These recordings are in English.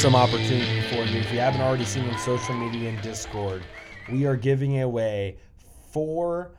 awesome opportunity for you. If you haven't already seen on social media and Discord, we are giving away four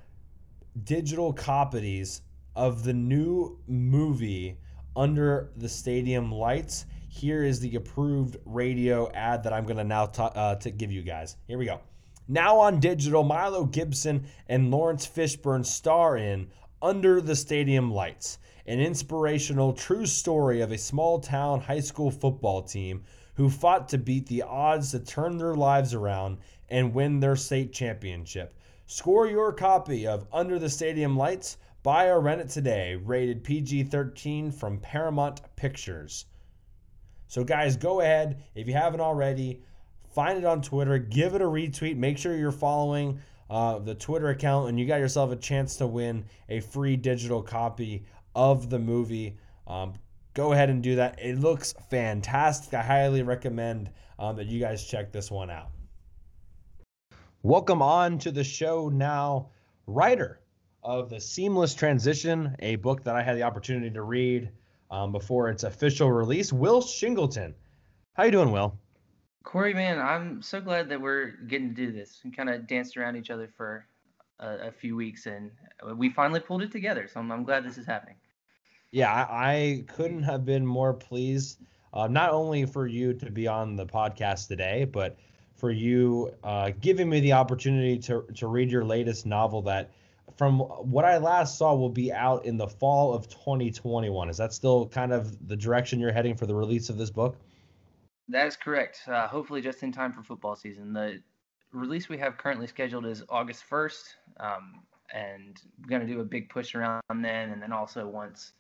digital copies of the new movie Under the Stadium Lights. Here is the approved radio ad that I'm going to now uh, to give you guys. Here we go. Now on digital, Milo Gibson and Laurence Fishburne star in Under the Stadium Lights, an inspirational true story of a small town high school football team who fought to beat the odds to turn their lives around and win their state championship. Score your copy of Under the Stadium Lights. Buy or rent it today. Rated PG 13 from Paramount Pictures. So, guys, go ahead. If you haven't already, find it on Twitter, give it a retweet. Make sure you're following uh, the Twitter account, and you got yourself a chance to win a free digital copy of the movie. Um, go ahead and do that. It looks fantastic. I highly recommend um, that you guys check this one out. Welcome on to the show now, writer of The Seamless Transition, a book that I had the opportunity to read um, before its official release. Will Shingleton. How you doing, Will? Corey, man, I'm so glad that we're getting to do this. We kind of danced around each other for a, a, few weeks, and we finally pulled it together. So I'm, I'm glad this is happening. Yeah, I, couldn't have been more pleased. Uh, not only for you to be on the podcast today, but for you uh, giving me the opportunity to to read your latest novel that from what I last saw will be out in the fall of 2021. Is that still kind of the direction you're heading for the release of this book? That is correct. Uh, hopefully, just in time for football season. The release we have currently scheduled is August 1st, um, and we're going to do a big push around then. And then also, once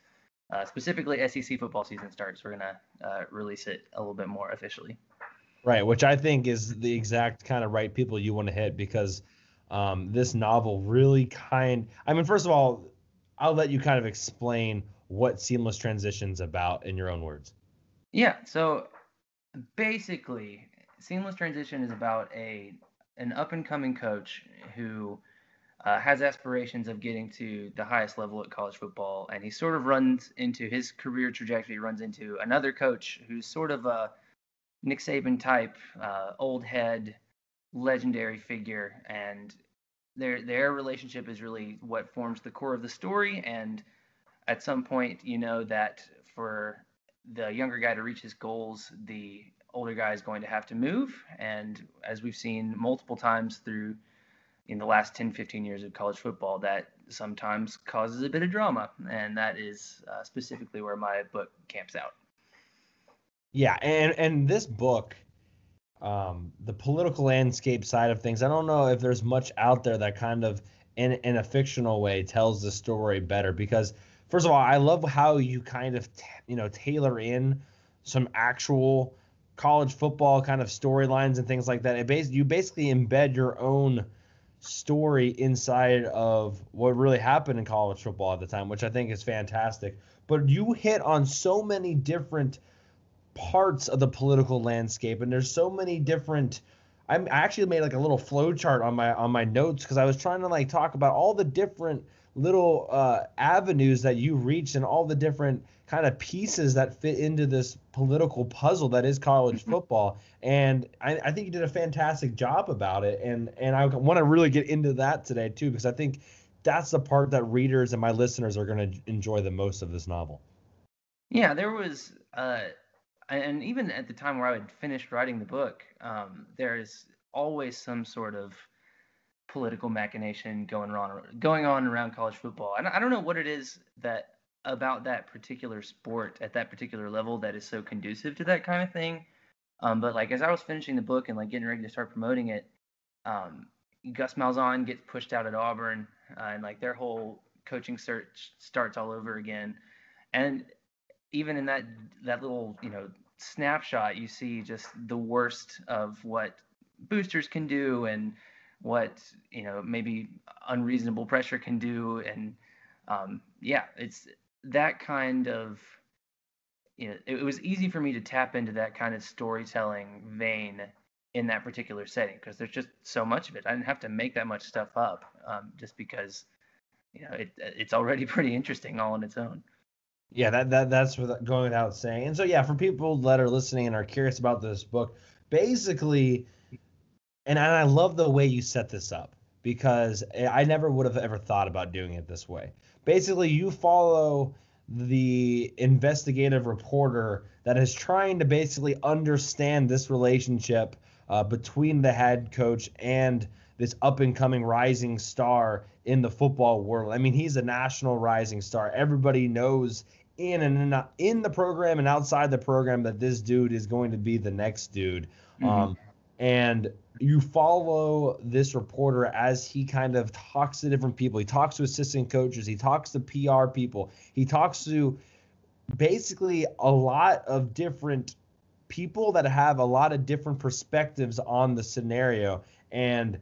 uh, specifically SEC football season starts, we're going to uh, release it a little bit more officially. Right, which I think is the exact kind of right people you want to hit because um, this novel really kind. I mean, first of all, I'll let you kind of explain what seamless transitions about in your own words. Yeah. So basically, seamless transition is about a an up and coming coach who uh, has aspirations of getting to the highest level at college football, and he sort of runs into his career trajectory runs into another coach who's sort of a Nick Saban type, uh, old head, legendary figure, and their their relationship is really what forms the core of the story. And at some point, you know that for the younger guy to reach his goals, the older guy is going to have to move. And as we've seen multiple times through in the last 10, 15 years of college football, that sometimes causes a bit of drama. And that is uh, specifically where my book camps out. Yeah, and and this book, um, the political landscape side of things, I don't know if there's much out there that kind of in in a fictional way tells the story better because first of all, I love how you kind of t- you know tailor in some actual college football kind of storylines and things like that. It bas- you basically embed your own story inside of what really happened in college football at the time, which I think is fantastic. But you hit on so many different parts of the political landscape and there's so many different I'm, i actually made like a little flow chart on my on my notes because I was trying to like talk about all the different little uh, avenues that you reached and all the different kind of pieces that fit into this political puzzle that is college mm-hmm. football. And I, I think you did a fantastic job about it. And and I want to really get into that today too because I think that's the part that readers and my listeners are going to enjoy the most of this novel. Yeah, there was uh, and even at the time where I had finished writing the book, um, there's always some sort of political machination going on going on around college football. And I don't know what it is that about that particular sport at that particular level that is so conducive to that kind of thing. Um, but like as I was finishing the book and like getting ready to start promoting it, um, Gus Malzahn gets pushed out at Auburn, uh, and like their whole coaching search starts all over again. And even in that that little you know snapshot, you see just the worst of what boosters can do and what you know maybe unreasonable pressure can do, and um, yeah, it's that kind of you know it, was easy for me to tap into that kind of storytelling vein in that particular setting because there's just so much of it. I didn't have to make that much stuff up um, just because you know it, it's already pretty interesting all on its own. Yeah, that, that that's going without saying. And so yeah, for people that are listening and are curious about this book, basically, and I love the way you set this up because I never would have ever thought about doing it this way. Basically, you follow the investigative reporter that is trying to basically understand this relationship uh, between the head coach and this up and coming rising star in the football world. I mean, he's a national rising star. Everybody knows in and in the program and outside the program that this dude is going to be the next dude. Mm-hmm. Um, and you follow this reporter as he kind of talks to different people. He talks to assistant coaches, he talks to PR people, he talks to basically a lot of different people that have a lot of different perspectives on the scenario. And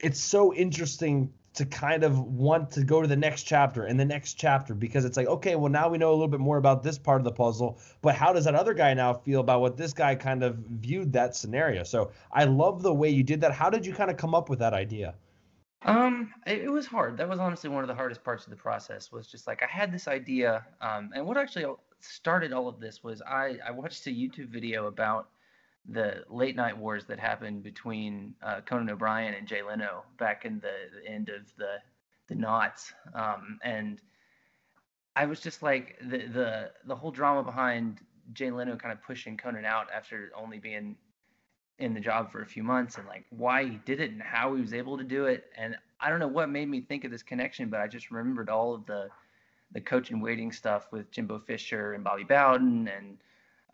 it's so interesting to kind of want to go to the next chapter and the next chapter because it's like, okay, well, now we know a little bit more about this part of the puzzle, but how does that other guy now feel about what this guy kind of viewed that scenario? So I love the way you did that. How did you kind of come up with that idea? Um, it, it was hard. That was honestly one of the hardest parts of the process. Was just like I had this idea, um, and what actually started all of this was I I watched a YouTube video about the late night wars that happened between uh, Conan O'Brien and Jay Leno back in the, the end of the the knots, um, and I was just like the the the whole drama behind Jay Leno kind of pushing Conan out after only being in the job for a few months and like why he did it and how he was able to do it. And I don't know what made me think of this connection but I just remembered all of the the coach and waiting stuff with Jimbo Fisher and Bobby Bowden and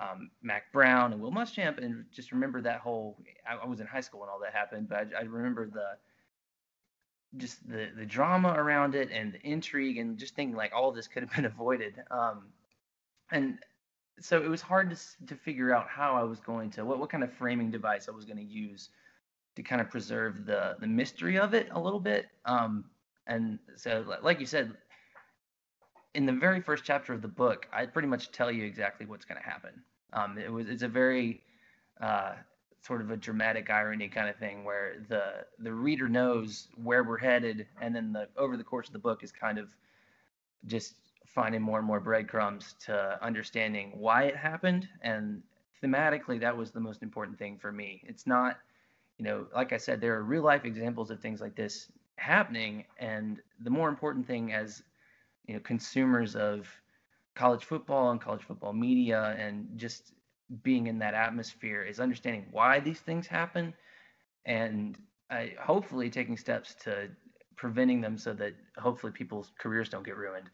um, Mack Brown and Will Muschamp, and just remember that whole. I, I, was in high school when all that happened, but I, I remember the just the the drama around it and the intrigue, and just thinking like all this could have been avoided. Um, and so it was hard to to figure out how I was going to what what kind of framing device I was going to use to kind of preserve the the mystery of it a little bit. Um, and so, like you said, in the very first chapter of the book, I pretty much tell you exactly what's going to happen. Um, it was it's a very uh, sort of a dramatic irony kind of thing where the the reader knows where we're headed, and then the over the course of the book is kind of just finding more and more breadcrumbs to understanding why it happened. And thematically, that was the most important thing for me. It's not, you know, like I said, there are real life examples of things like this happening, and the more important thing as you know consumers of college football and college football media and just being in that atmosphere is understanding why these things happen and I, hopefully taking steps to preventing them so that hopefully people's careers don't get ruined.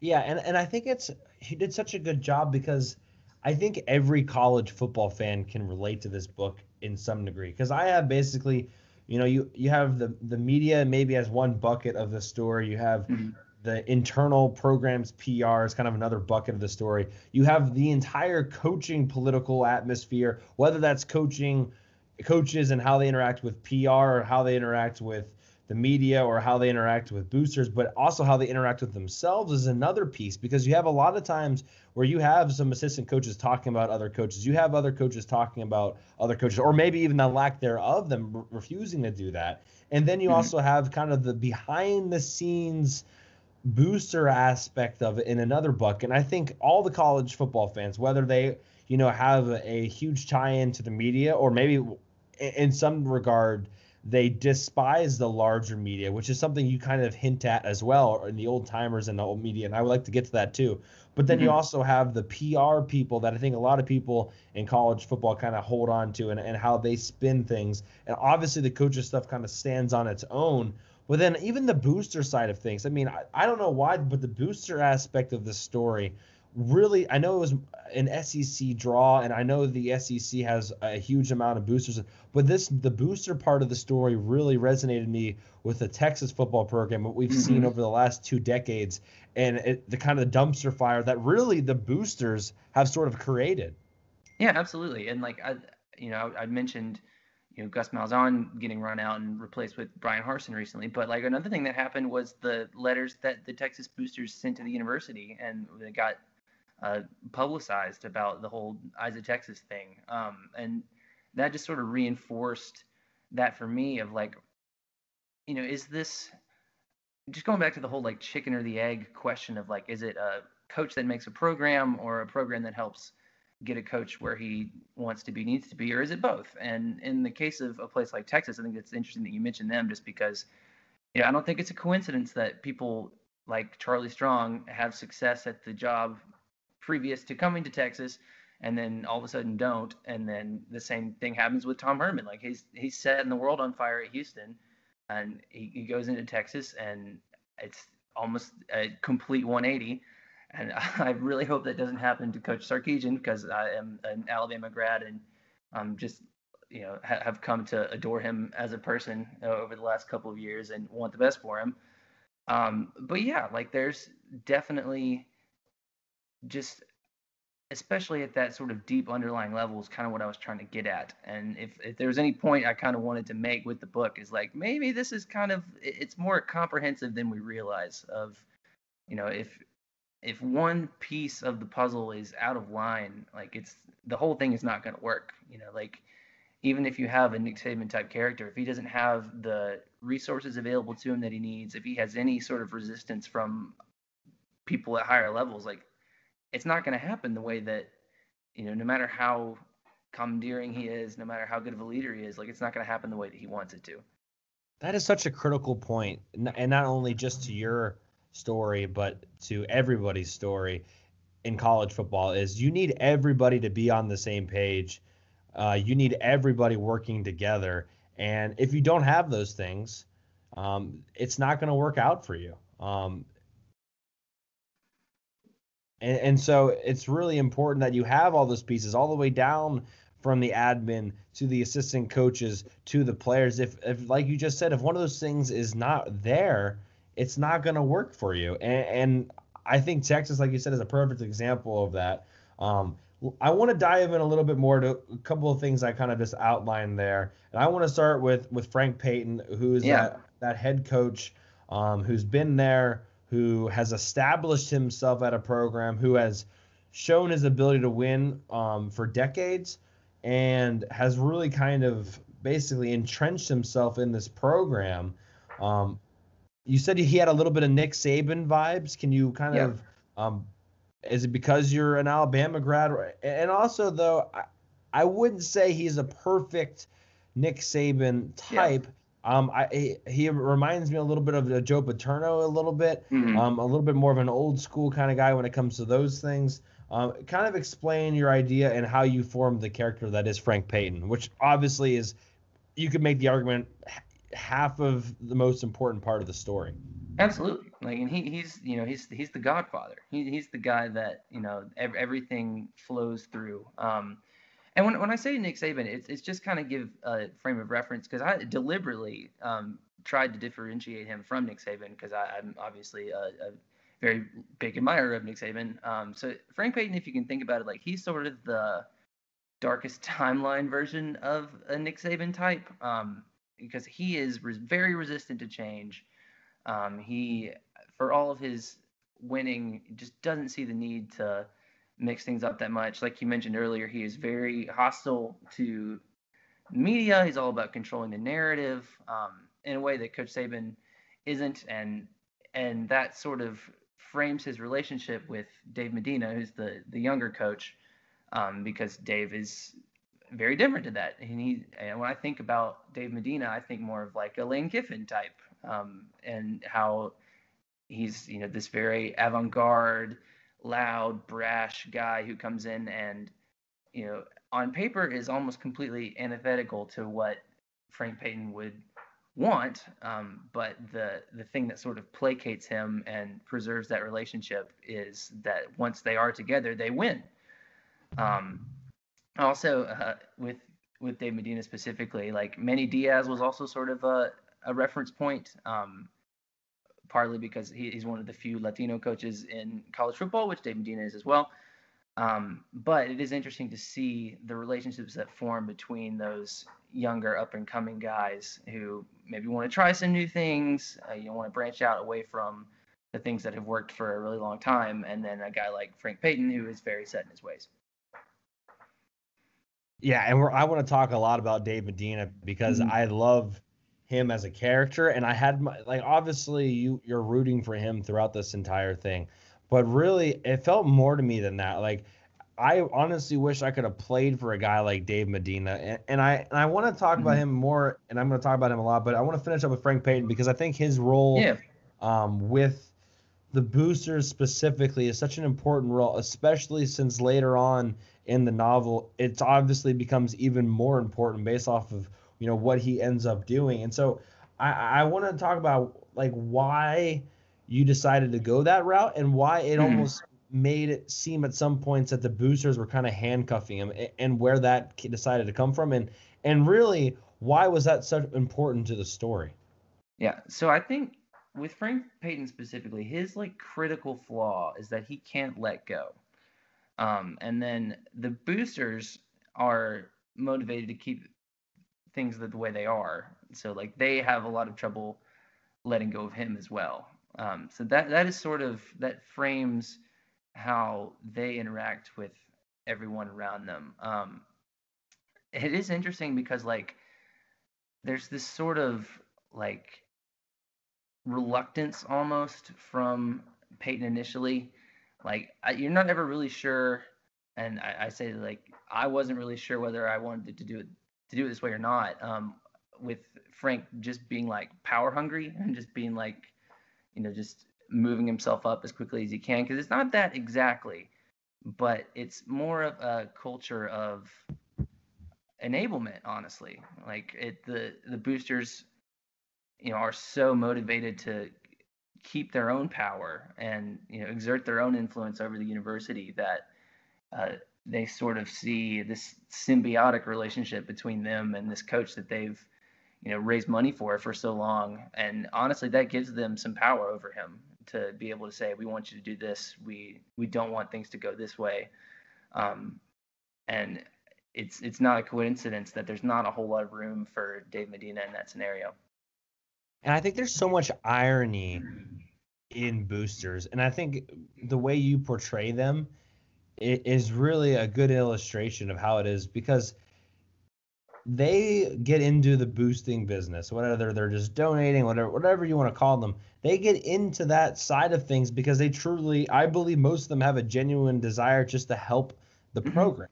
Yeah, and, and I think it's he did such a good job because I think every college football fan can relate to this book in some degree. Because I have basically, you know, you you have the the media maybe as one bucket of the story. You have mm-hmm the internal programs PR is kind of another bucket of the story. You have the entire coaching political atmosphere, whether that's coaching coaches and how they interact with PR or how they interact with the media or how they interact with boosters, but also how they interact with themselves is another piece because you have a lot of times where you have some assistant coaches talking about other coaches. You have other coaches talking about other coaches, or maybe even the lack thereof them refusing to do that. And then you mm-hmm. also have kind of the behind the scenes booster aspect of it in another bucket. And I think all the college football fans, whether they, you know, have a huge tie-in to the media or maybe in some regard they despise the larger media, which is something you kind of hint at as well in the old timers and the old media. And I would like to get to that too. But then mm-hmm. you also have the PR people that I think a lot of people in college football kind of hold on to and, and how they spin things. And obviously the coaches stuff kind of stands on its own. But then even the booster side of things, I mean, I, I don't know why, but the booster aspect of the story really, I know it was an SEC draw, and I know the SEC has a huge amount of boosters, but this the booster part of the story really resonated me with the Texas football program, what we've mm-hmm. seen over the last two decades, and it, the kind of the dumpster fire that really the boosters have sort of created. Yeah, absolutely, and like I, you know, I mentioned you know Gus Malzahn getting run out and replaced with Bryan Harsin recently. But like another thing that happened was the letters that the Texas boosters sent to the university and they got uh, publicized about the whole Eyes of Texas thing, um, and that just sort of reinforced that for me of like, you know, is this just going back to the whole like chicken or the egg question of like, is it a coach that makes a program or a program that helps get a coach where he wants to be, needs to be, or is it both? And in the case of a place like Texas, I think it's interesting that you mentioned them just because, you know, I don't think it's a coincidence that people like Charlie Strong have success at the job previous to coming to Texas and then all of a sudden don't. And then the same thing happens with Tom Herman. Like he's he's setting the world on fire at Houston and he, he goes into Texas and it's almost a complete 180 and I really hope that doesn't happen to Coach Sarkisian because I am an Alabama grad and I'm just you know ha- have come to adore him as a person uh, over the last couple of years and want the best for him. Um, but yeah, like there's definitely just especially at that sort of deep underlying level is kind of what I was trying to get at. And if, if there was any point I kind of wanted to make with the book is like maybe this is kind of it's more comprehensive than we realize of you know if if one piece of the puzzle is out of line, like it's the whole thing is not going to work. You know, like even if you have a Nick Saban type character, if he doesn't have the resources available to him that he needs, if he has any sort of resistance from people at higher levels, like it's not going to happen the way that you know, no matter how commandeering he is, no matter how good of a leader he is, like it's not going to happen the way that he wants it to. That is such a critical point, and not only just to your story, but to everybody's story in college football is you need everybody to be on the same page. Uh, you need everybody working together. And if you don't have those things, um, it's not going to work out for you. Um, and, and so it's really important that you have all those pieces all the way down from the admin to the assistant coaches to the players. If, if like you just said, if one of those things is not there, it's not going to work for you. And, and, I think Texas, like you said, is a perfect example of that. Um, I want to dive in a little bit more to a couple of things I kind of just outlined there, and I want to start with with Frank Payton, who's yeah. that that head coach um, who's been there, who has established himself at a program, who has shown his ability to win um, for decades, and has really kind of basically entrenched himself in this program. Um, you said he had a little bit of Nick Saban vibes. Can you kind yeah. of um, is it because you're an Alabama grad? And also though, I, I wouldn't say he's a perfect Nick Saban type. Yeah. Um, I he, he, reminds me a little bit of Joe Paterno a little bit. Mm-hmm. Um, a little bit more of an old school kind of guy when it comes to those things. Um, kind of explain your idea and how you formed the character that is Frank Payton, which obviously is you could make the argument half of the most important part of the story. Absolutely. Like, and he, he's, you know, he's, he's the godfather. He, he's the guy that, you know, ev- everything flows through. Um, and when, when I say Nick Saban, it's, it's just kind of give a frame of reference because I deliberately um, tried to differentiate him from Nick Saban because I'm obviously a, a, very big admirer of Nick Saban. Um, so Frank Payton, if you can think about it, like he's sort of the darkest timeline version of a Nick Saban type. Um, because he is res- very resistant to change. Um, he, for all of his winning, just doesn't see the need to mix things up that much. Like you mentioned earlier, he is very hostile to media. He's all about controlling the narrative um, in a way that Coach Saban isn't, and and that sort of frames his relationship with Dave Medina, who's the the younger coach, um, because Dave is very different to that. And he and when I think about Dave Medina, I think more of like a Lane Kiffin type, um, and how he's you know this very avant-garde, loud, brash guy who comes in and you know on paper is almost completely antithetical to what Frank Payton would want. Um, but the the thing that sort of placates him and preserves that relationship is that once they are together, they win. Um, also uh, with with Dave Medina specifically, like Manny Diaz was also sort of a, a reference point, um, partly because he, he's one of the few Latino coaches in college football, which Dave Medina is as well. Um, but it is interesting to see the relationships that form between those younger up and coming guys who maybe want to try some new things, uh, you want to branch out away from the things that have worked for a really long time, and then a guy like Frank Payton who is very set in his ways. Yeah, and I want to talk a lot about Dave Medina because mm-hmm. I love him as a character, and I had my like obviously you you're rooting for him throughout this entire thing, but really it felt more to me than that. Like I honestly wish I could have played for a guy like Dave Medina, and, and I and I want to talk mm-hmm. about him more, and I'm going to talk about him a lot, but I want to finish up with Frank Payton because I think his role yeah. um, with the boosters specifically is such an important role, especially since later on in the novel, it's obviously becomes even more important based off of you know what he ends up doing. And so I, I want to talk about like why you decided to go that route and why it mm-hmm. almost made it seem at some points that the boosters were kind of handcuffing him and where that decided to come from and and really why was that so important to the story yeah so i think with frank payton specifically his like critical flaw is that he can't let go um, and then the boosters are motivated to keep things the way they are. So like they have a lot of trouble letting go of him as well. Um, so that that is sort of that frames how they interact with everyone around them. Um, it is interesting because like there's this sort of like reluctance almost from Payton initially like I, you're not ever really sure and I, I, say like I wasn't really sure whether I wanted to do it to do it this way or not. Um, with Frank just being like power hungry and just being like, you know, just moving himself up as quickly as he can because it's not that exactly, but it's more of a culture of enablement. Honestly, like it the the boosters, you know, are so motivated to keep their own power and you know exert their own influence over the university that uh, they sort of see this symbiotic relationship between them and this coach that they've you know raised money for for so long. And honestly that gives them some power over him to be able to say we want you to do this. We we don't want things to go this way. Um, and it's it's not a coincidence that there's not a whole lot of room for Dave Medina in that scenario and I think there's so much irony in boosters, and I think the way you portray them is really a good illustration of how it is because they get into the boosting business, whether they're just donating, whatever, whatever you want to call them. They get into that side of things because they truly, I believe, most of them have a genuine desire just to help the mm-hmm. program.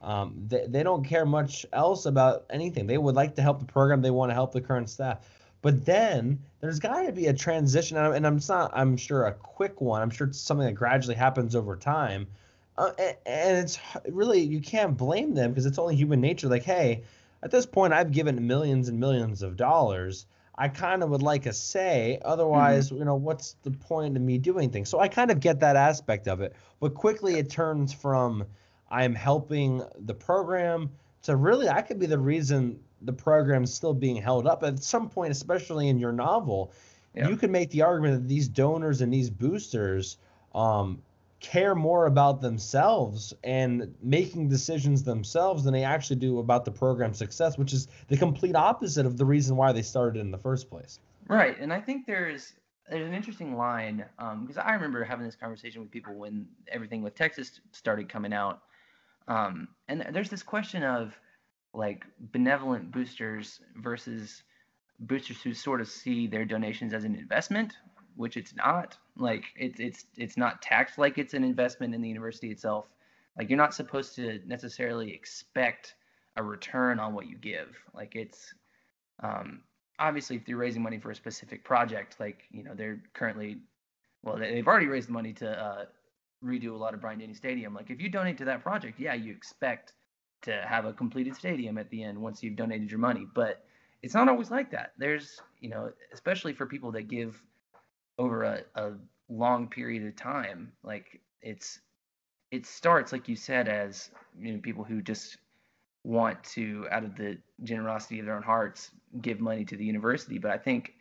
Um, they, they don't care much else about anything. They would like to help the program. They want to help the current staff. But then there's got to be a transition, and I'm not, I'm sure, a quick one. I'm sure it's something that gradually happens over time. Uh, and it's really, you can't blame them because it's only human nature. Like, hey, at this point, I've given millions and millions of dollars. I kind of would like a say. Otherwise, mm-hmm. you know, what's the point of me doing things? So I kind of get that aspect of it. But quickly it turns from I'm helping the program to really I could be the reason the program's still being held up. At some point, especially in your novel, yeah. you can make the argument that these donors and these boosters um, care more about themselves and making decisions themselves than they actually do about the program's success, which is the complete opposite of the reason why they started in the first place. Right, and I think there's there's an interesting line because um, I remember having this conversation with people when everything with Texas started coming out, um, and there's this question of like benevolent boosters versus boosters who sort of see their donations as an investment, which it's not. Like it's it's it's not taxed like it's an investment in the university itself. Like you're not supposed to necessarily expect a return on what you give. Like it's um, obviously if you're raising money for a specific project, like you know they're currently well they've already raised money to uh, redo a lot of Bryant-Denny Stadium. Like if you donate to that project, yeah, you expect to have a completed stadium at the end once you've donated your money. But it's not always like that. There's, you know, especially for people that give over a, a long period of time, like it's it starts like you said as you know people who just want to out of the generosity of their own hearts give money to the university but i think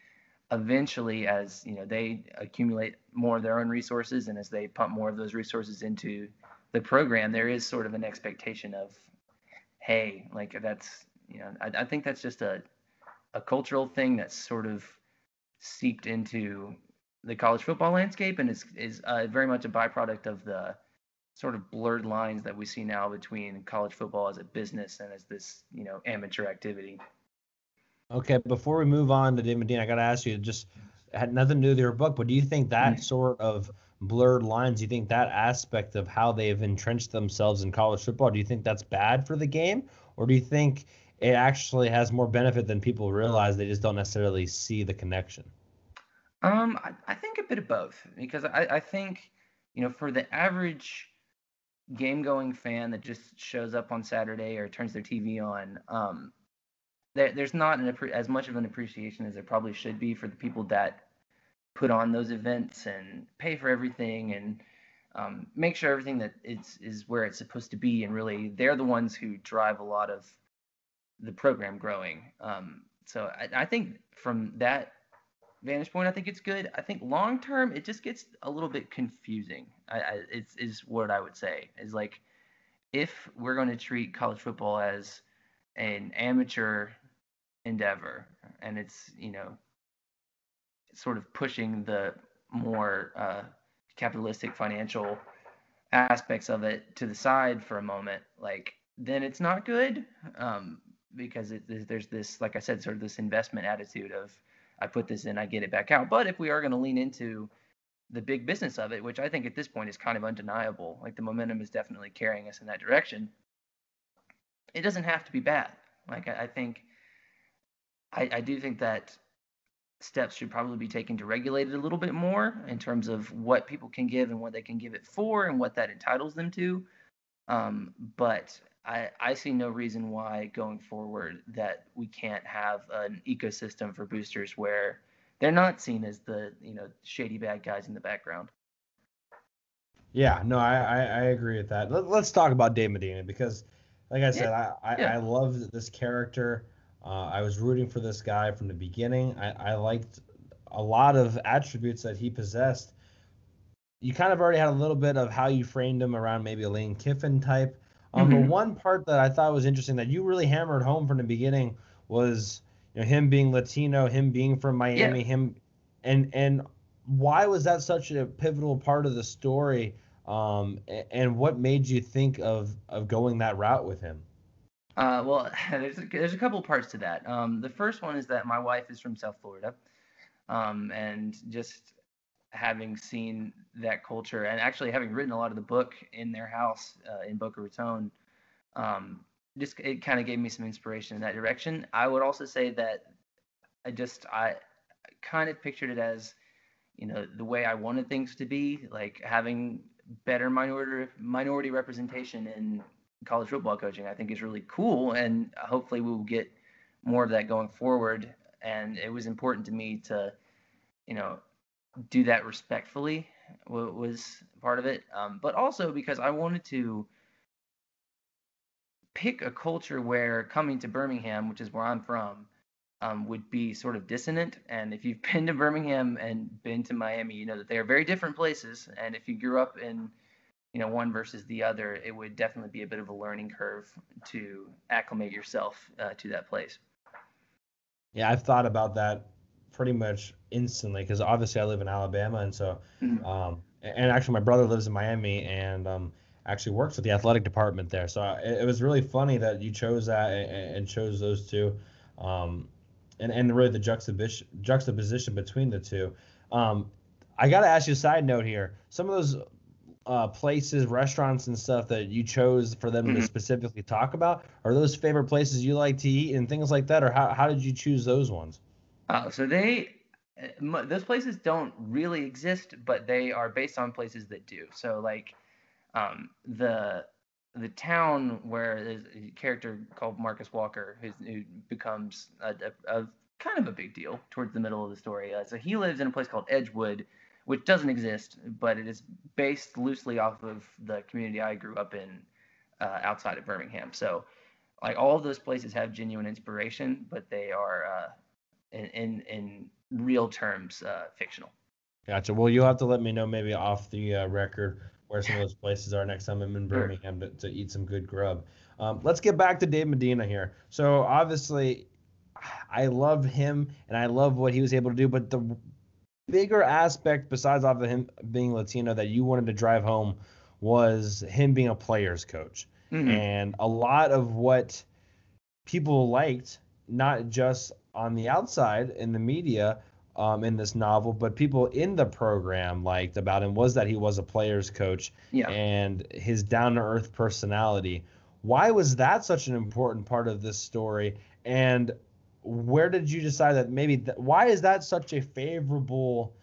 eventually as you know they accumulate more of their own resources and as they pump more of those resources into the program there is sort of an expectation of hey, like that's you know, I, I think that's just a a cultural thing that's sort of seeped into the college football landscape and is is uh, very much a byproduct of the sort of blurred lines that we see now between college football as a business and as this you know amateur activity. Okay, before we move on to Dave Medina, I got to ask you just had nothing to do with your book, but do you think that mm-hmm. sort of blurred lines, do you think that aspect of how they've entrenched themselves in college football, do you think that's bad for the game? Or do you think it actually has more benefit than people realize? They just don't necessarily see the connection. Um, I, I think a bit of both because I, I think, you know, for the average game going fan that just shows up on Saturday or turns their TV on, um, there, there's not an, as much of an appreciation as there probably should be for the people that put on those events and pay for everything and um, make sure everything that it's is where it's supposed to be. And really, they're the ones who drive a lot of the program growing. Um, so I, I think from that vantage point, I think it's good. I think long term, it just gets a little bit confusing. I, I, it's is what I would say is like if we're going to treat college football as an amateur endeavor, and it's you know sort of pushing the more uh, capitalistic financial aspects of it to the side for a moment, like then it's not good um, because it, there's this, like I said, sort of this investment attitude of I put this in, I get it back out. But if we are going to lean into the big business of it, which I think at this point is kind of undeniable, like the momentum is definitely carrying us in that direction. It doesn't have to be bad. Like I, I think, I, I do think that steps should probably be taken to regulate it a little bit more in terms of what people can give and what they can give it for and what that entitles them to. Um, but I, I see no reason why going forward that we can't have an ecosystem for boosters where they're not seen as the you know shady bad guys in the background. Yeah, no, I, I, I agree with that. Let, us talk about Dave Medina because, like I said, yeah. I, I, yeah. I love this character. Uh, I was rooting for this guy from the beginning. I, I liked a lot of attributes that he possessed. You kind of already had a little bit of how you framed him around maybe a Lane Kiffin type. Um, mm-hmm. The one part that I thought was interesting that you really hammered home from the beginning was you know him being Latino, him being from Miami, yeah. him, and and why was that such a pivotal part of the story? Um, and what made you think of of going that route with him? Uh, well, there's a, there's a couple parts to that. Um, the first one is that my wife is from South Florida, um, and just having seen that culture and actually having written a lot of the book in their house uh, in Boca Raton, um, just it kind of gave me some inspiration in that direction. I would also say that I just I kind of pictured it as you know the way I wanted things to be, like having better minority minority representation in college football coaching, I think is really cool, and hopefully we will get more of that going forward. And it was important to me to, you know, do that respectfully was part of it, um, but also because I wanted to pick a culture where coming to Birmingham, which is where I'm from, um, would be sort of dissonant. And if you've been to Birmingham and been to Miami, you know that they are very different places. And if you grew up in you know one versus the other, it would definitely be a bit of a learning curve to acclimate yourself uh, to that place. Yeah, I've thought about that pretty much instantly because obviously I live in Alabama, and so mm-hmm. um, and actually my brother lives in Miami and um, actually works at the athletic department there. So uh, it, it was really funny that you chose that and, and chose those two, um, and and really the juxtaposition juxtaposition between the two. Um, I got to ask you a side note here. Some of those uh, places, restaurants, and stuff that you chose for them mm-hmm. to specifically talk about? Are those favorite places you like to eat and things like that, or how how did you choose those ones? Uh, so they uh, those places don't really exist, but they are based on places that do. So like um, the the town where there's a character called Marcus Walker who becomes a, a, a, kind of a big deal towards the middle of the story. Uh, so he lives in a place called Edgewood, which doesn't exist, but it is based loosely off of the community I grew up in uh, outside of Birmingham. So, like all of those places have genuine inspiration, but they are uh, in, in, in real terms uh, fictional. Gotcha. Well, you'll have to let me know maybe off the uh, record where some of those places are next time I'm in Birmingham to, to eat some good grub. Um, let's get back to Dave Medina here. So obviously, I love him and I love what he was able to do, but the bigger aspect besides off of him being Latino that you wanted to drive home was him being a player's coach. Mm-hmm. And a lot of what people liked, not just on the outside in the media um, in this novel, but people in the program liked about him was that he was a player's coach Yeah. and his down to earth personality. Why was that such an important part of this story? And where did you decide that maybe th- why is that such a favorable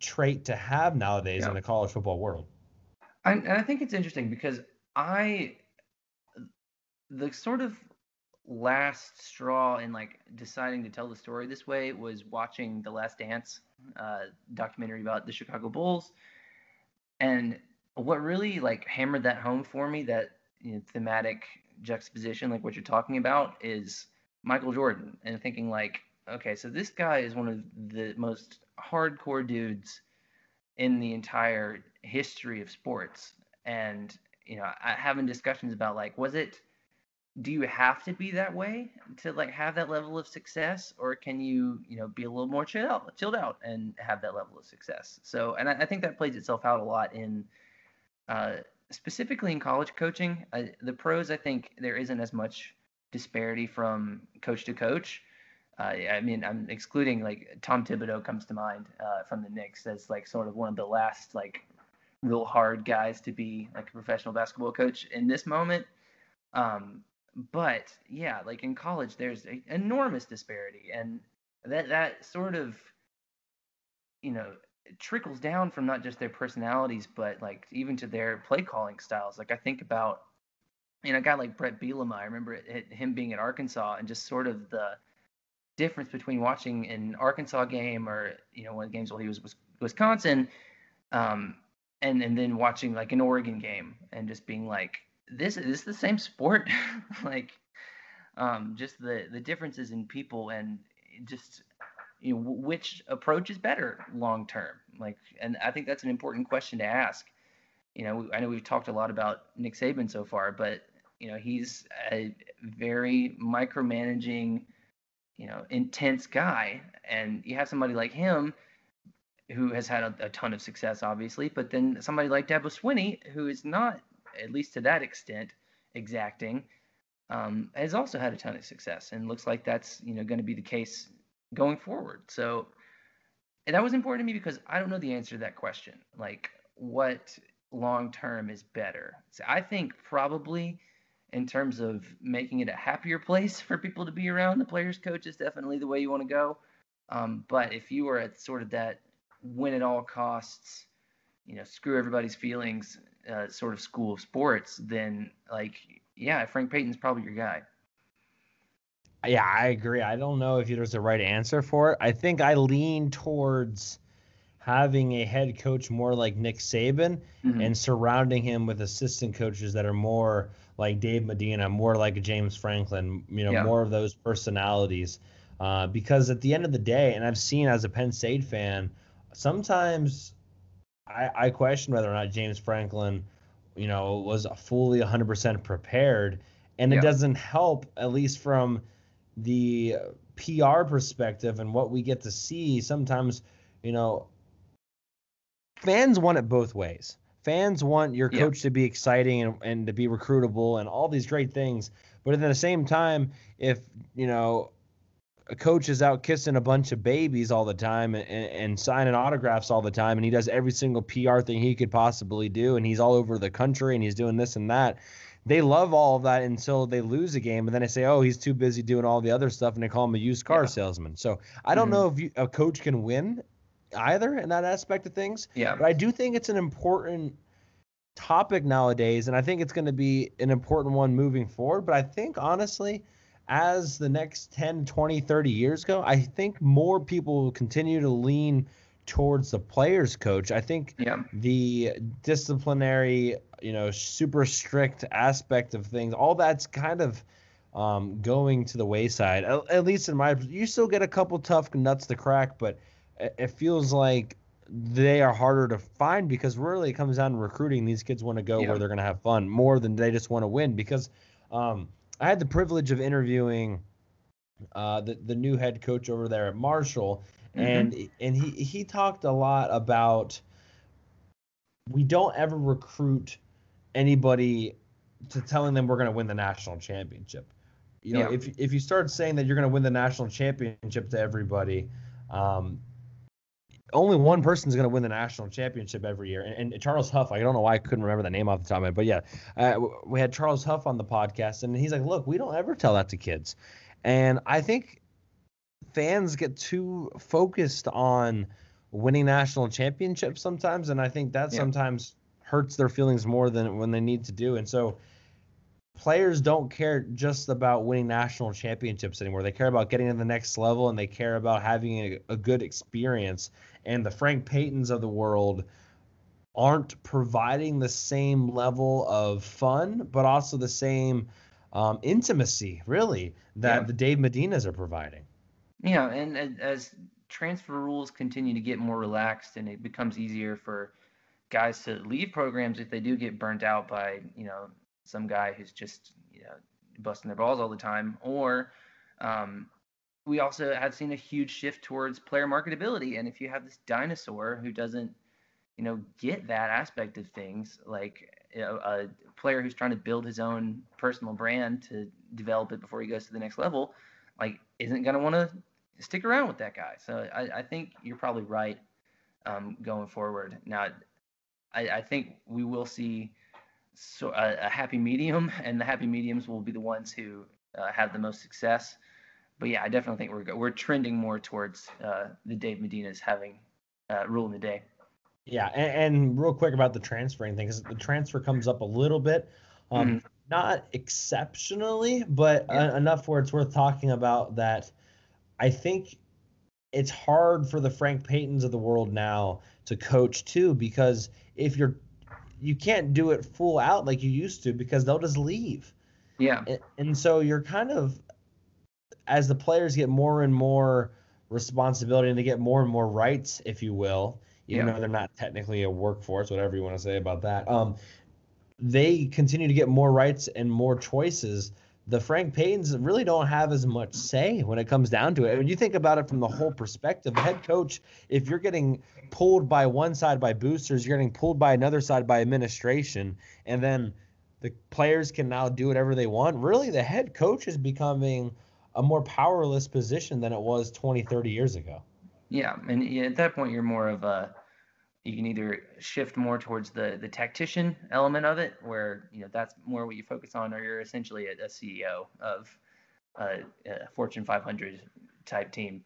trait to have nowadays Yeah. in the college football world? I, and I think it's interesting because I, the sort of last straw in like deciding to tell the story this way was watching The Last Dance uh, documentary about the Chicago Bulls, and what really like hammered that home for me that you know, thematic juxtaposition, like what you're talking about, is Michael Jordan, and thinking like, okay, so this guy is one of the most hardcore dudes in the entire history of sports. And you know I, having discussions about like was it do you have to be that way to like have that level of success? Or can you you know be a little more chilled out, chilled out and have that level of success? So and i, I think that plays itself out a lot in uh, specifically in college coaching. Uh, the pros i think there isn't as much disparity from coach to coach uh, I mean, I'm excluding like Tom Thibodeau comes to mind uh, from the Knicks as like sort of one of the last like real hard guys to be like a professional basketball coach in this moment. Um, but yeah, like in college, there's an enormous disparity, and that that sort of you know trickles down from not just their personalities, but like even to their play calling styles. Like I think about you know a guy like Brett Bielema. I remember it, it, him being at Arkansas and just sort of the difference between watching an Arkansas game or you know one of the games while he was was Wisconsin, um, and and then watching like an Oregon game and just being like, this is the same sport, like, um, just the the differences in people and just you know which approach is better long term, like, and I think that's an important question to ask. You know, I know we've talked a lot about Nick Saban so far, but you know he's a very micromanaging you know, intense guy. And you have somebody like him who has had a, a ton of success, obviously, but then somebody like Dabo Swinney, who is not, at least to that extent, exacting, um, has also had a ton of success, and looks like that's you know going to be the case going forward. So that was important to me because I don't know the answer to that question. Like, what long term is better? So I think probably in terms of making it a happier place for people to be around. The players coach is definitely the way you want to go. Um, but if you are at sort of that win at all costs, you know, screw everybody's feelings uh, sort of school of sports, then like, yeah, Frank Payton's probably your guy. Yeah, I agree. I don't know if there's a right answer for it. I think I lean towards having a head coach more like Nick Saban mm-hmm. and surrounding him with assistant coaches that are more like Dave Medina, more like James Franklin, you know, yeah. more of those personalities. Uh, because at the end of the day, and I've seen as a Penn State fan, sometimes I, I question whether or not James Franklin, you know, was fully 100% prepared. And it yeah. doesn't help, at least from the PR perspective and what we get to see. Sometimes, you know, fans want it both ways. Fans want your coach yeah. to be exciting and, and to be recruitable and all these great things. But at the same time, if, you know, a coach is out kissing a bunch of babies all the time and, and, signing autographs all the time, and he does every single PR thing he could possibly do, and he's all over the country and he's doing this and that. They love all of that until they lose a game, and then they say, "Oh, he's too busy doing all the other stuff," and they call him a used car yeah. salesman. So I don't mm-hmm. know if you, a coach can win either in that aspect of things. Yeah. But I do think it's an important topic nowadays, and I think it's going to be an important one moving forward. But I think honestly, as the next 10, 20, 30 years go, I think more people will continue to lean towards the players coach. I think yeah. the disciplinary, you know, super strict aspect of things, all that's kind of um, going to the wayside. At, at, least in my, you still get a couple tough nuts to crack, but it feels like they are harder to find because really it comes down to recruiting. These kids want to go yeah. where they're going to have fun more than they just want to win. Because um, I had the privilege of interviewing uh, the the new head coach over there at Marshall, mm-hmm. and and he he talked a lot about we don't ever recruit anybody to telling them we're going to win the national championship. you know, yeah. if if you start saying that you're going to win the national championship to everybody, um, only one person is going to win the national championship every year. And, and, Charles Huff, I don't know why I couldn't remember the name off the top of my head, but yeah, uh, we had Charles Huff on the podcast, and he's like, "Look, we don't ever tell that to kids," and I think fans get too focused on winning national championships sometimes, and I think that yeah. sometimes hurts their feelings more than when they need to do. And so players don't care just about winning national championships anymore. They care about getting to the next level and they care about having a, a good experience. And the Frank Paytons of the world aren't providing the same level of fun, but also the same um, intimacy, really, that yeah. the Dave Medinas are providing. Yeah, and as transfer rules continue to get more relaxed and it becomes easier for guys to leave programs if they do get burnt out by, you know, some guy who's just, you know, busting their balls all the time, or um, we also have seen a huge shift towards player marketability. And if you have this dinosaur who doesn't, you know, get that aspect of things, like you know, a player who's trying to build his own personal brand to develop it before he goes to the next level, like isn't going to want to stick around with that guy. So I, I think you're probably right um, going forward. Now, I, I, think we will see so a, a, happy medium, and the happy mediums will be the ones who uh, have the most success. But yeah, I definitely think we're we're trending more towards uh, the Dave Medinas having uh, ruling the day. Yeah, and, and, real quick about the transferring thing, because the transfer comes up a little bit. Um, mm-hmm. Not exceptionally, but yeah. enough where it's worth talking about that I think it's hard for the Frank Paytons of the world now to coach too because if you're you can't do it full out like you used to because they'll just leave. Yeah. And, and so you're kind of as the players get more and more responsibility and they get more and more rights, if you will, even yeah. though they're not technically a workforce, whatever you want to say about that. Um, they continue to get more rights and more choices the Frank Paytons really don't have as much say when it comes down to it. When you think about it from the whole perspective, head coach, if you're getting pulled by one side by boosters, you're getting pulled by another side by administration, and then the players can now do whatever they want. Really, the head coach is becoming a more powerless position than it was 20, 30 years ago. Yeah, and at that point, you're more of a you can either shift more towards the the tactician element of it, where you know that's more what you focus on, or you're essentially a, a CEO of a, a, Fortune 500 type team.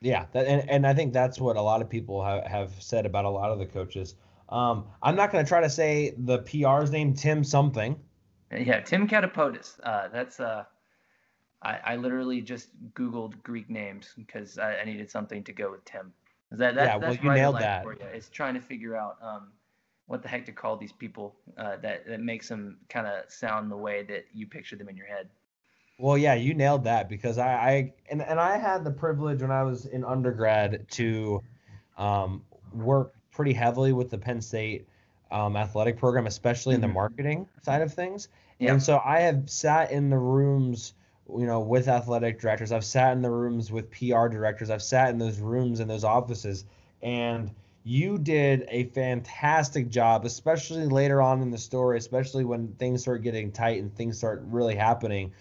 Yeah, that, and and I think that's what a lot of people have, have said about a lot of the coaches. Um, I'm not going to try to say the PR's name, Tim something. Yeah, Tim Katapotis. Uh, that's uh, I, I literally just Googled Greek names because I, I needed something to go with Tim. That, that, yeah, well, you nailed that. For you. It's trying to figure out um, what the heck to call these people uh, that that makes them kind of sound the way that you picture them in your head. Well, yeah, you nailed that because I, I and, and I had the privilege when I was in undergrad to um, work pretty heavily with the Penn State um, athletic program, especially in the mm-hmm. marketing side of things. Yeah. And so I have sat in the rooms you know, with athletic directors. I've sat in the rooms with PR directors. I've sat in those rooms and those offices, and you did a fantastic job, especially later on in the story, especially when things start getting tight and things start really happening,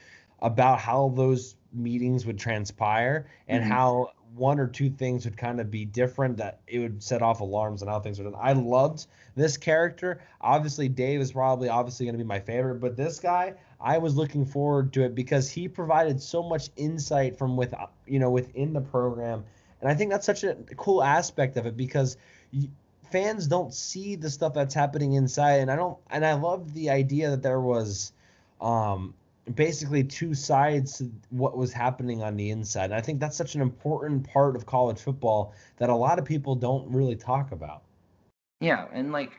about how those meetings would transpire and mm-hmm. how one or two things would kind of be different that it would set off alarms and how things are done. I loved this character. Obviously, Dave is probably obviously going to be my favorite, but this guy, I was looking forward to it because he provided so much insight from with you know within the program, and I think that's such a cool aspect of it because fans don't see the stuff that's happening inside, and I don't, and I love the idea that there was. Um, basically two sides to what was happening on the inside. And I think that's such an important part of college football that a lot of people don't really talk about. Yeah, and like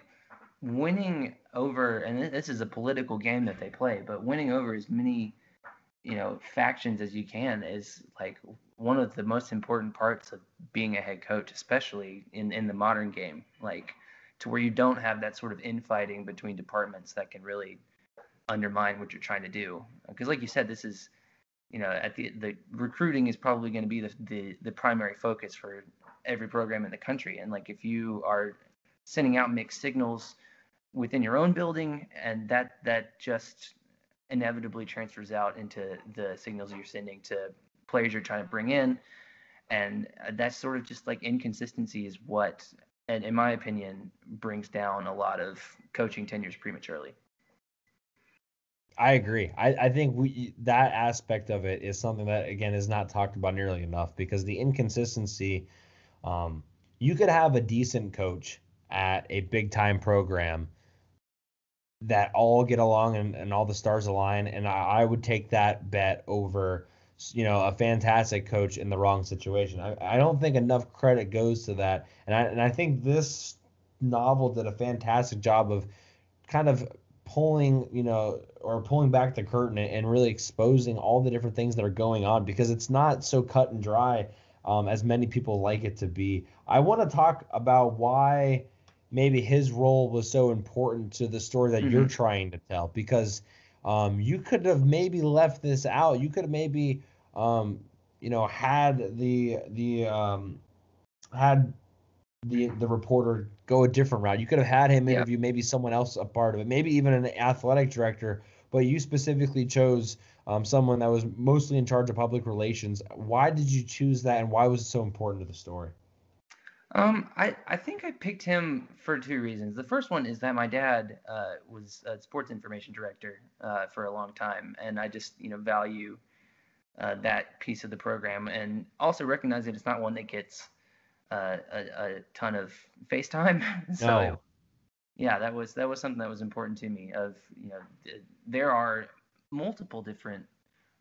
winning over, and this is a political game that they play, but winning over as many, you know, factions as you can is like one of the most important parts of being a head coach, especially in in the modern game. Like to where you don't have that sort of infighting between departments that can really undermine what you're trying to do. Because, like you said, this is, you know, at the the recruiting is probably going to be the, the the primary focus for every program in the country. And like if you are sending out mixed signals within your own building, and that that just inevitably transfers out into the signals you're sending to players you're trying to bring in. And that's sort of just like inconsistency is what, and in my opinion, brings down a lot of coaching tenures prematurely. I agree. I, I think we that aspect of it is something that again is not talked about nearly enough because the inconsistency. Um, you could have a decent coach at a big time program that all get along and, and all the stars align, and I, I would take that bet over you know a fantastic coach in the wrong situation. I, I don't think enough credit goes to that, and I and I think this novel did a fantastic job of kind of pulling you know or pulling back the curtain and really exposing all the different things that are going on because it's not so cut and dry um, as many people like it to be. I want to talk about why maybe his role was so important to the story that mm-hmm. you're trying to tell because um, you could have maybe left this out. You could have maybe um, you know had the the um, had the the reporter go a different route. You could have had him interview yeah. maybe someone else a part of it, maybe even an athletic director. But you specifically chose um, someone that was mostly in charge of public relations. Why did you choose that, and why was it so important to the story? Um, I, I think I picked him for two reasons. The first one is that my dad uh, was a sports information director uh, for a long time, and I just you know value uh, that piece of the program, and also recognize that it's not one that gets uh, a, a ton of FaceTime. so no. yeah, that was that was something that was important to me. Of you know, there are multiple different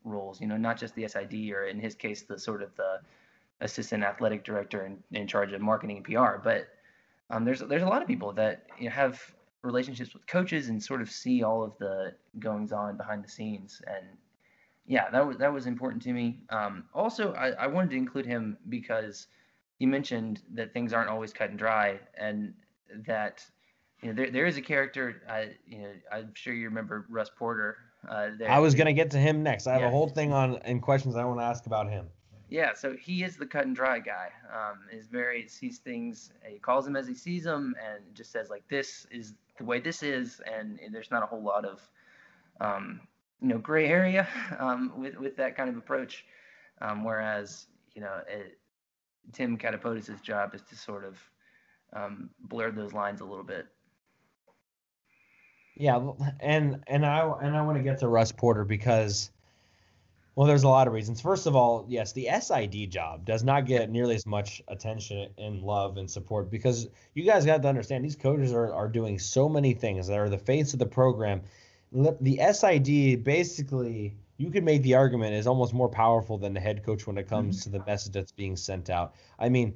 roles. You know, not just the SID or in his case the sort of the assistant athletic director in, in charge of marketing and PR. But um, there's there's a lot of people that you know, have relationships with coaches and sort of see all of the goings on behind the scenes. And yeah, that was that was important to me. Um, also, I, I wanted to include him because you mentioned that things aren't always cut and dry, and that you know there, there is a character. I you know I'm sure you remember Russ Porter. Uh, I was gonna get to him next. I have yeah. a whole thing on and questions I want to ask about him. Yeah, so he is the cut and dry guy. Um, is very sees things. He calls them as he sees them, and just says like, "This is the way this is," and, and there's not a whole lot of, um, you know, gray area um, with with that kind of approach. Um, whereas, you know, it, Tim Katapotis' job is to sort of um, blur those lines a little bit. Yeah, and and I and I want to get to Russ Porter because well, there's a lot of reasons. First of all, yes, the SID job does not get nearly as much attention and love and support because you guys got to understand these coaches are, are doing so many things that are the face of the program. The SID basically, you could make the argument, is almost more powerful than the head coach when it comes mm-hmm. to the message that's being sent out. I mean,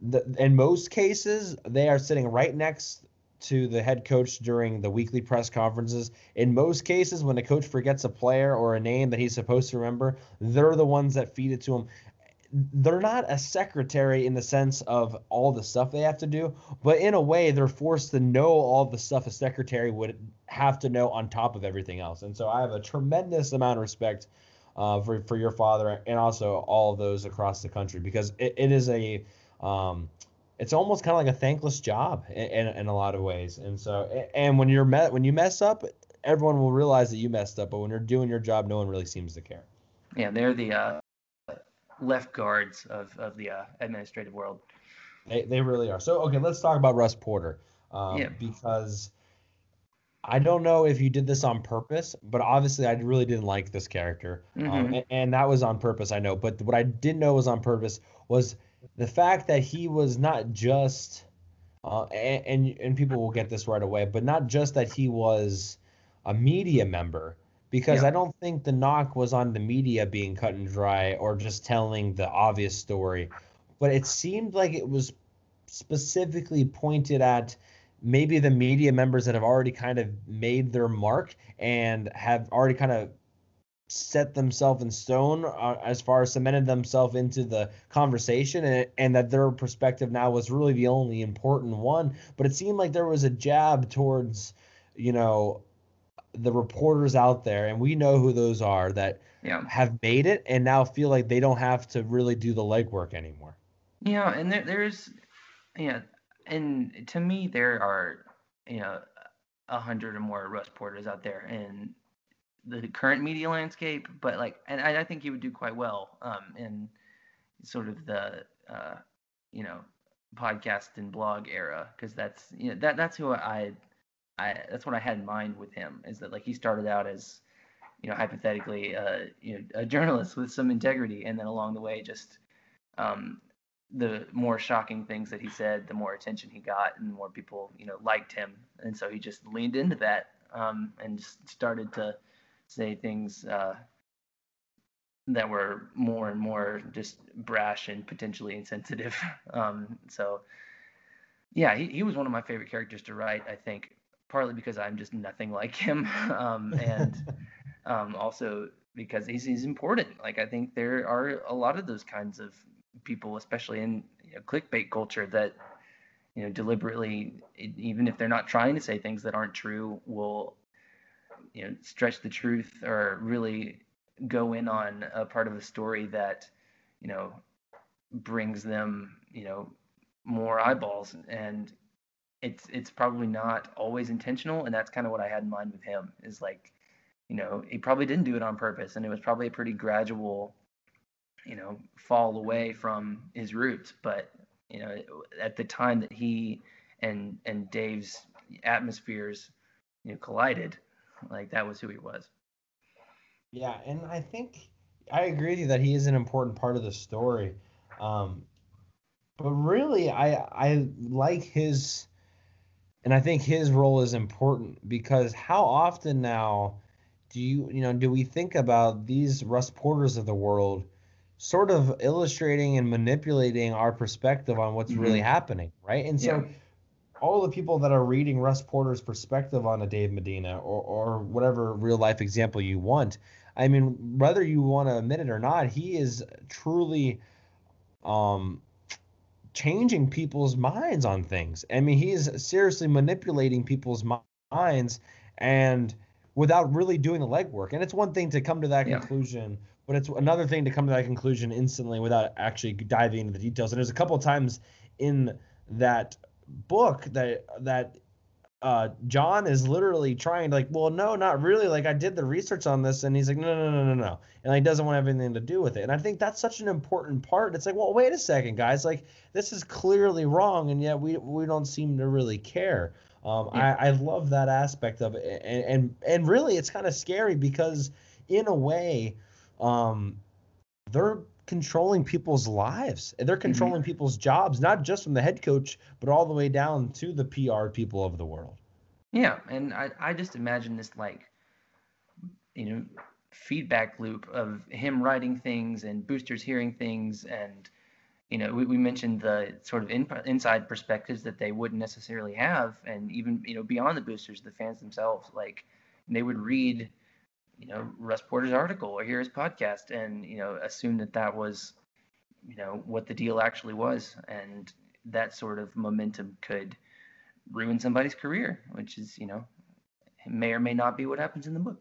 the, in most cases, they are sitting right next to the head coach during the weekly press conferences. In most cases, when a coach forgets a player or a name that he's supposed to remember, they're the ones that feed it to him. They're not a secretary in the sense of all the stuff they have to do, but in a way, they're forced to know all the stuff a secretary would have to know on top of everything else. And so I have a tremendous amount of respect uh, for, for your father and also all those across the country because it, it is a. Um, it's almost kind of like a thankless job in, in, in, a lot of ways. And so, and when you're met, when you mess up, everyone will realize that you messed up. But when you're doing your job, no one really seems to care. Yeah, they're the uh, left guards of, of the uh, administrative world. They, they really are. So, okay, let's talk about Russ Porter. Um, yeah. Because I don't know if you did this on purpose, but obviously I really didn't like this character. Um, mm-hmm. Um, and, and that was on purpose, I know. But what I didn't know was on purpose was – the fact that he was not just uh, and, and, and people will get this right away, but not just that he was a media member, because yeah. I don't think the knock was on the media being cut and dry or just telling the obvious story, but it seemed like it was specifically pointed at maybe the media members that have already kind of made their mark and have already kind of set themselves in stone uh, as far as cemented themselves into the conversation and, and that their perspective now was really the only important one but it seemed like there was a jab towards you know the reporters out there and we know who those are that yeah. have made it and now feel like they don't have to really do the legwork anymore yeah and there, there's yeah and to me there are you know a hundred or more Russ Porters out there and the current media landscape, but like, and I, I think he would do quite well um, in sort of the uh, you know podcast and blog era because that's you know that that's who I I that's what I had in mind with him is that like he started out as you know hypothetically uh, you know a journalist with some integrity and then along the way just um, the more shocking things that he said the more attention he got and more people you know liked him and so he just leaned into that um, and just started to say things uh, that were more and more just brash and potentially insensitive. Um, so, yeah, he, he was one of my favorite characters to write, I think, partly because I'm just nothing like him, um, and um, also because he's, he's important. Like, I think there are a lot of those kinds of people, especially in you know, clickbait culture, that you know deliberately, even if they're not trying to say things that aren't true, will you know stretch the truth or really go in on a part of the story that you know brings them you know more eyeballs and it's it's probably not always intentional and that's kind of what i had in mind with him is like you know he probably didn't do it on purpose and it was probably a pretty gradual you know fall away from his roots but you know at the time that he and and dave's atmospheres you know collided like that was who he was yeah, and I think I agree with you that he is an important part of the story. Um, but really, I I like his, and I think his role is important because how often now do you you know do we think about these Russ Porters of the world? sort of illustrating and manipulating our perspective on what's mm-hmm. really happening, right? And so yeah. all the people that are reading Russ Porter's perspective on a Dave Medina or, or whatever real life example you want, I mean, whether you want to admit it or not, he is truly um, changing people's minds on things. I mean, he's seriously manipulating people's minds and without really doing the legwork. And it's one thing to come to that yeah. conclusion, but it's another thing to come to that conclusion instantly without actually diving into the details. And there's a couple of times in that book that that uh, John is literally trying to like, well, no, not really. Like I did the research on this, and he's like, no, no, no, no, no, and like doesn't want to have anything to do with it. And I think that's such an important part. It's like, well, wait a second, guys. Like this is clearly wrong, and yet we we don't seem to really care. Um, yeah. I, I love that aspect of it, and and and really, it's kind of scary because in a way, um, they're controlling people's lives. They're mm-hmm. controlling mm-hmm. people's jobs, not just from the head coach, but all the way down to the PR people of the world. Yeah, and I, I just imagine this like, you know, feedback loop of him writing things and boosters hearing things and you know we, we mentioned the sort of in, inside perspectives that they wouldn't necessarily have and even you know beyond the boosters the fans themselves like they would read you know Russ Porter's article or hear his podcast and you know assume that that was you know what the deal actually was. And that sort of momentum could ruin somebody's career which is you know may or may not be what happens in the book.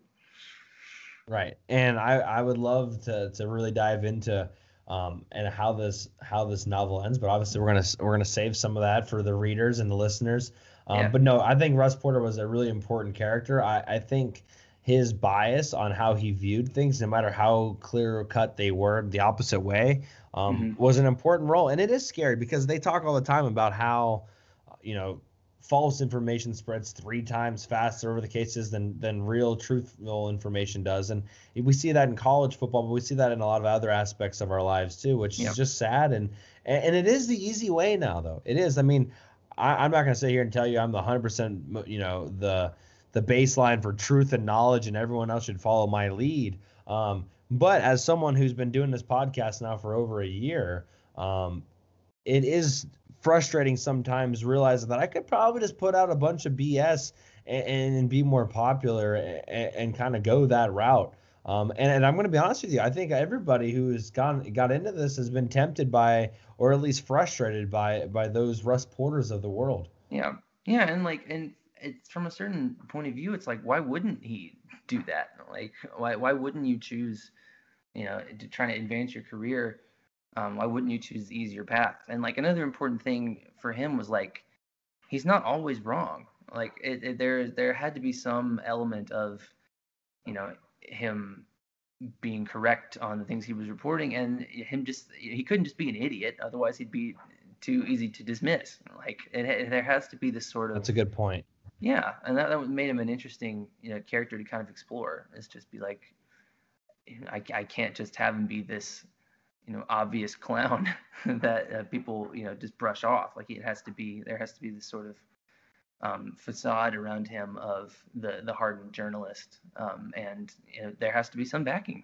Right. And i i would love to to really dive into um, and how this how this novel ends but obviously we're gonna we're gonna save some of that for the readers and the listeners. Um, yeah. but no i think russ porter was a really important character. I i think his bias on how he viewed things, no matter how clear cut they were the opposite way, um, mm-hmm. was an important role. And it is scary because they talk all the time about how, you know, false information spreads three times faster over the cases than than real truthful information does. And we see that in college football but we see that in a lot of other aspects of our lives too which is just sad. And and it is the easy way now though. It is. I mean I, am not going to sit here and tell you i'm the 100% you know the the baseline for truth and knowledge, and everyone else should follow my lead. Um, but as someone who's been doing this podcast now for over a year, um, it is frustrating sometimes realizing that I could probably just put out a bunch of BS and, and be more popular and, and kind of go that route. Um, and, and, I'm going to be honest with you. I think everybody who has gone got into this has been tempted by, or at least frustrated by, by those Russ Porters of the world. Yeah, yeah, and like, and it's from a certain point of view, it's like why wouldn't he do that? Like why why wouldn't you choose, you know, to try to advance your career? Um, why wouldn't you choose the easier path? And like another important thing for him was like he's not always wrong. Like it, it, there there had to be some element of, you know, him being correct on the things he was reporting and him just he couldn't just be an idiot otherwise he'd be too easy to dismiss like it, it, there has to be this sort of that's a good point yeah and that, that made him an interesting you know character to kind of explore is just be like I, I can't just have him be this you know obvious clown that uh, people you know just brush off like it has to be there has to be this sort of um, facade around him of the the hardened journalist, um, and you know, there has to be some backing.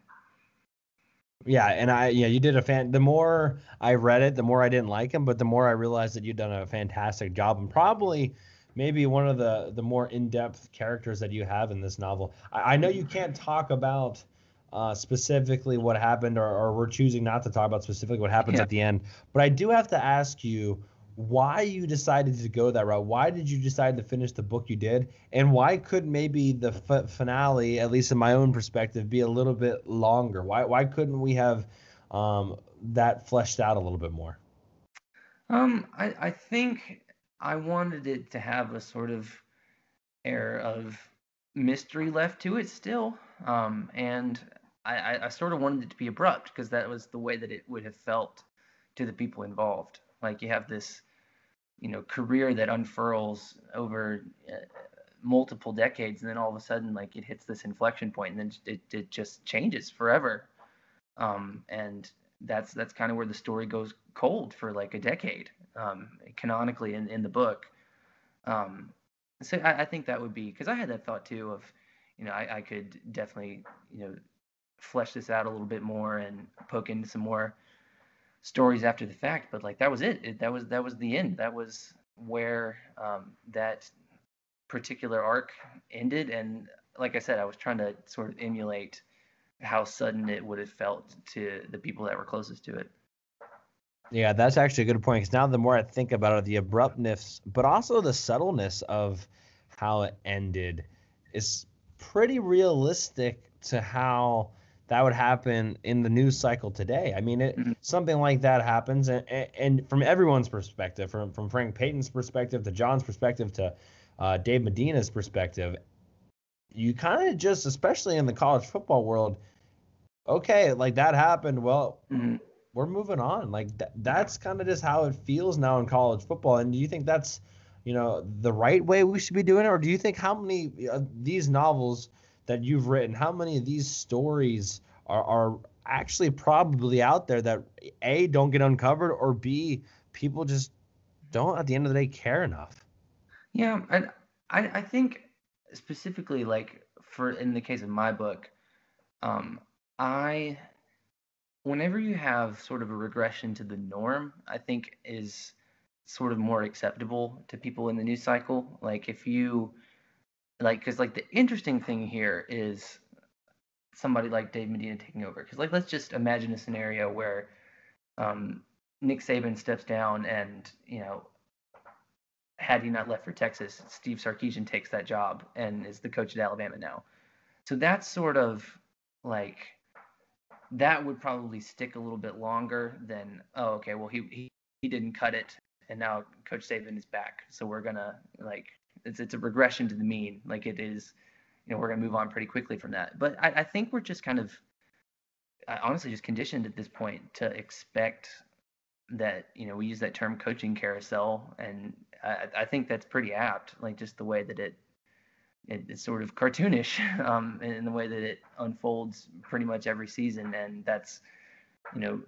Yeah, and I yeah, you did a fan. The more I read it, the more I didn't like him, but the more I realized that you'd done a fantastic job, and probably maybe one of the the more in-depth characters that you have in this novel. I, I know you can't talk about. Uh, specifically what happened, or, or, we're choosing not to talk about specifically what happens yeah. at the end. But I do have to ask you why you decided to go that route. Why did you decide to finish the book you did, and why could maybe the f- finale, at least in my own perspective, be a little bit longer? Why why couldn't we have um, that fleshed out a little bit more? Um, I I think I wanted it to have a sort of air of mystery left to it still, um, and I, I sort of wanted it to be abrupt because that was the way that it would have felt to the people involved. Like you have this, you know, career that unfurls over uh, multiple decades, and then all of a sudden, like it hits this inflection point, and then it it just changes forever. Um, and that's that's kind of where the story goes cold for like a decade, um, canonically in in the book. Um, so I, I think that would be because I had that thought too of, you know, I, I could definitely you know flesh this out a little bit more and poke into some more stories after the fact, but like that was it. it that was that was the end. That was where um, that particular arc ended. And like I said, I was trying to sort of emulate how sudden it would have felt to the people that were closest to it. Yeah, that's actually a good point. Because now the more I think about it, the abruptness, but also the subtleness of how it ended, is pretty realistic to how that would happen in the news cycle today. I mean, it, mm-hmm. something like that happens, and, and from everyone's perspective, from from Frank Payton's perspective to John's perspective to uh, Dave Medina's perspective, you kind of just, especially in the college football world, okay, like that happened. Well, mm-hmm. We're moving on. Like th- that's kind of just how it feels now in college football. And do you think that's, you know, the right way we should be doing it, or do you think how many uh, these novels? that you've written, how many of these stories are, are actually probably out there that A, don't get uncovered, or B, people just don't at the end of the day care enough? Yeah, and I, I think specifically like for in the case of my book, um, I whenever you have sort of a regression to the norm, I think is sort of more acceptable to people in the news cycle. Like if you like because like the interesting thing here is somebody like Dave Medina taking over because like let's just imagine a scenario where um, Nick Saban steps down and you know had he not left for Texas, Steve Sarkisian takes that job and is the coach at Alabama now. So that's sort of like that would probably stick a little bit longer than oh okay well he he, he didn't cut it and now Coach Saban is back so we're gonna like it's it's a regression to the mean. Like it is, you know, we're gonna move on pretty quickly from that. But I, I think we're just kind of honestly just conditioned at this point to expect that you know we use that term coaching carousel and I, I think that's pretty apt like just the way that it, it it's sort of cartoonish um, in the way that it unfolds pretty much every season and that's you know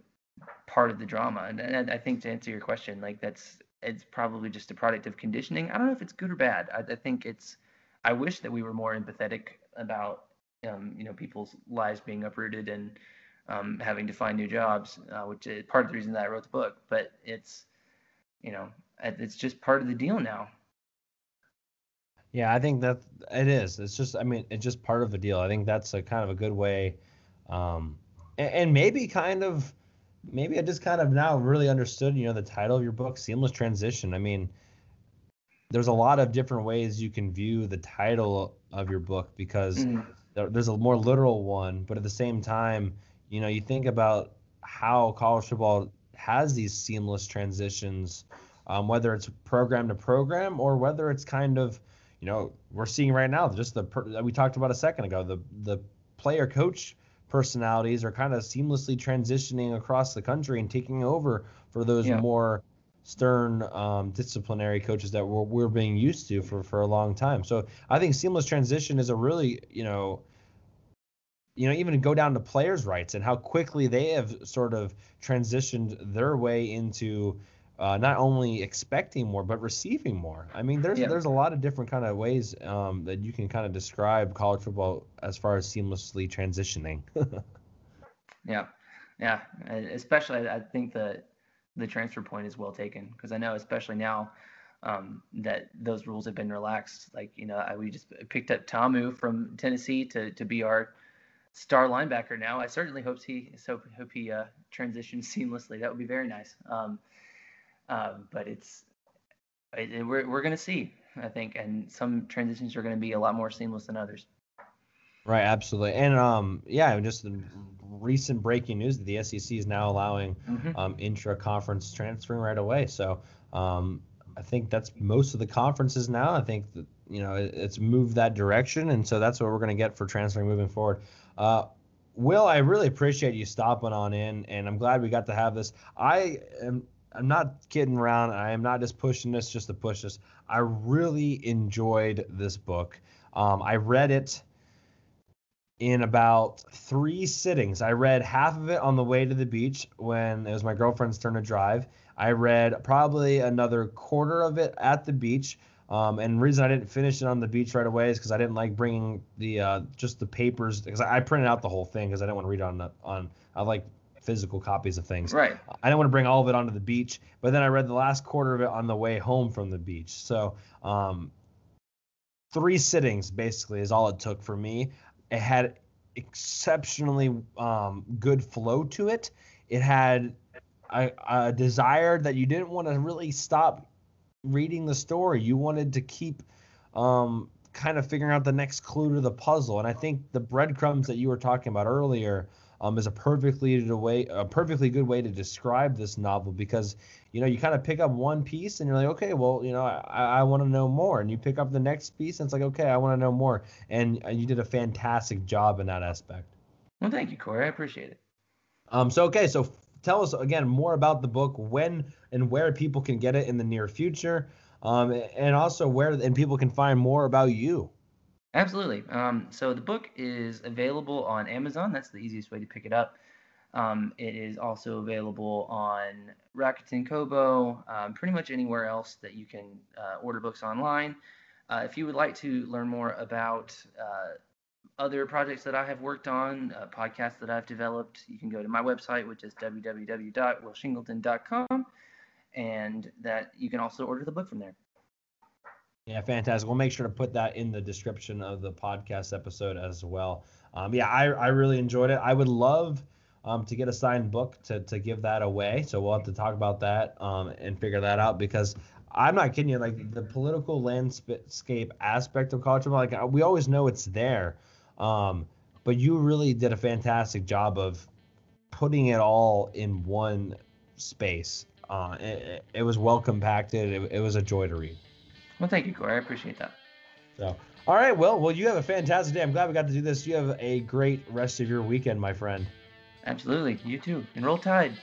part of the drama and, and I think to answer your question like that's it's probably just a product of conditioning. I don't know if it's good or bad. I, I think it's. I wish that we were more empathetic about um, you know people's lives being uprooted and um, having to find new jobs, uh, which is part of the reason that I wrote the book. But it's you know it's just part of the deal now. Yeah, I think that it is. It's just I mean it's just part of the deal. I think that's a kind of a good way, um, and, and maybe kind of maybe I just kind of now really understood, you know, the title of your book, Seamless Transition. I mean, there's a lot of different ways you can view the title of your book because mm. there, there's a more literal one, but at the same time, you know, you think about how college football has these seamless transitions, um, whether it's program to program or whether it's kind of, you know, we're seeing right now just the we talked about a second ago the the player coach personalities are kind of seamlessly transitioning across the country and taking over for those yeah. more stern um, disciplinary coaches that we're, we're being used to for, for a long time. So I think seamless transition is a really, you know, you know, even go down to players' rights and how quickly they have sort of transitioned their way into uh, not only expecting more but receiving more. I mean, there's yeah. there's a lot of different kind of ways um, that you can kind of describe college football as far as seamlessly transitioning. yeah, yeah. Especially, I think that the transfer point is well taken because I know, especially now. Um, that those rules have been relaxed. Like you know, I, we just picked up Tamu from Tennessee to to be our star linebacker now. I certainly hope he hope hope he uh, transitions seamlessly. That would be very nice. Um, um, but it's it, we're we're gonna see, I think, and some transitions are gonna be a lot more seamless than others. Right, absolutely, and um, yeah, just the recent breaking news that the SEC is now allowing mm-hmm. um, intra-conference transferring right away. So um, I think that's most of the conferences now. I think that you know it, it's moved that direction, and so that's what we're going to get for transferring moving forward. Uh, Will, I really appreciate you stopping on in, and I'm glad we got to have this. I am I'm not kidding around. I am not just pushing this just to push this. I really enjoyed this book. Um, I read it in about three sittings. I read half of it on the way to the beach when it was my girlfriend's turn to drive. I read probably another quarter of it at the beach. Um, and the reason I didn't finish it on the beach right away is because I didn't like bringing the uh, just the papers because I, I, printed out the whole thing because I didn't want to read on on I like physical copies of things. Right. I didn't want to bring all of it onto the beach, but then I read the last quarter of it on the way home from the beach. So um, three sittings basically is all it took for me. It had exceptionally um, good flow to it. It had a, a desire that you didn't want to really stop reading the story. You wanted to keep um, kind of figuring out the next clue to the puzzle. And I think the breadcrumbs that you were talking about earlier um, is a perfectly way a perfectly good way to describe this novel because you know you kind of pick up one piece and you're like okay well you know I, I want to know more and you pick up the next piece and it's like okay I want to know more and you did a fantastic job in that aspect. Well, thank you, Corey. I appreciate it. Um. So okay. So tell us again more about the book, when and where people can get it in the near future, um, and also where and people can find more about you. Absolutely. Um, so the book is available on Amazon. That's the easiest way to pick it up. Um, it is also available on Rakuten Kobo, um, pretty much anywhere else that you can uh, order books online. Uh, if you would like to learn more about uh, other projects that I have worked on, uh, podcasts that I've developed, you can go to my website, which is www.willshingleton.com, and that you can also order the book from there. Yeah, fantastic. We'll make sure to put that in the description of the podcast episode as well. Um, yeah, I, I really enjoyed it. I would love um, to get a signed book to, to give that away. So we'll have to talk about that um, and figure that out because I'm not kidding you. Like the political landscape aspect of college football, like we always know it's there, um, but you really did a fantastic job of putting it all in one space. Uh, it, it was well compacted. It, it was a joy to read. Well, thank you, Corey. I appreciate that. So, all right. Well, well, you have a fantastic day. I'm glad we got to do this. You have a great rest of your weekend, my friend. Absolutely. You too. And roll tide.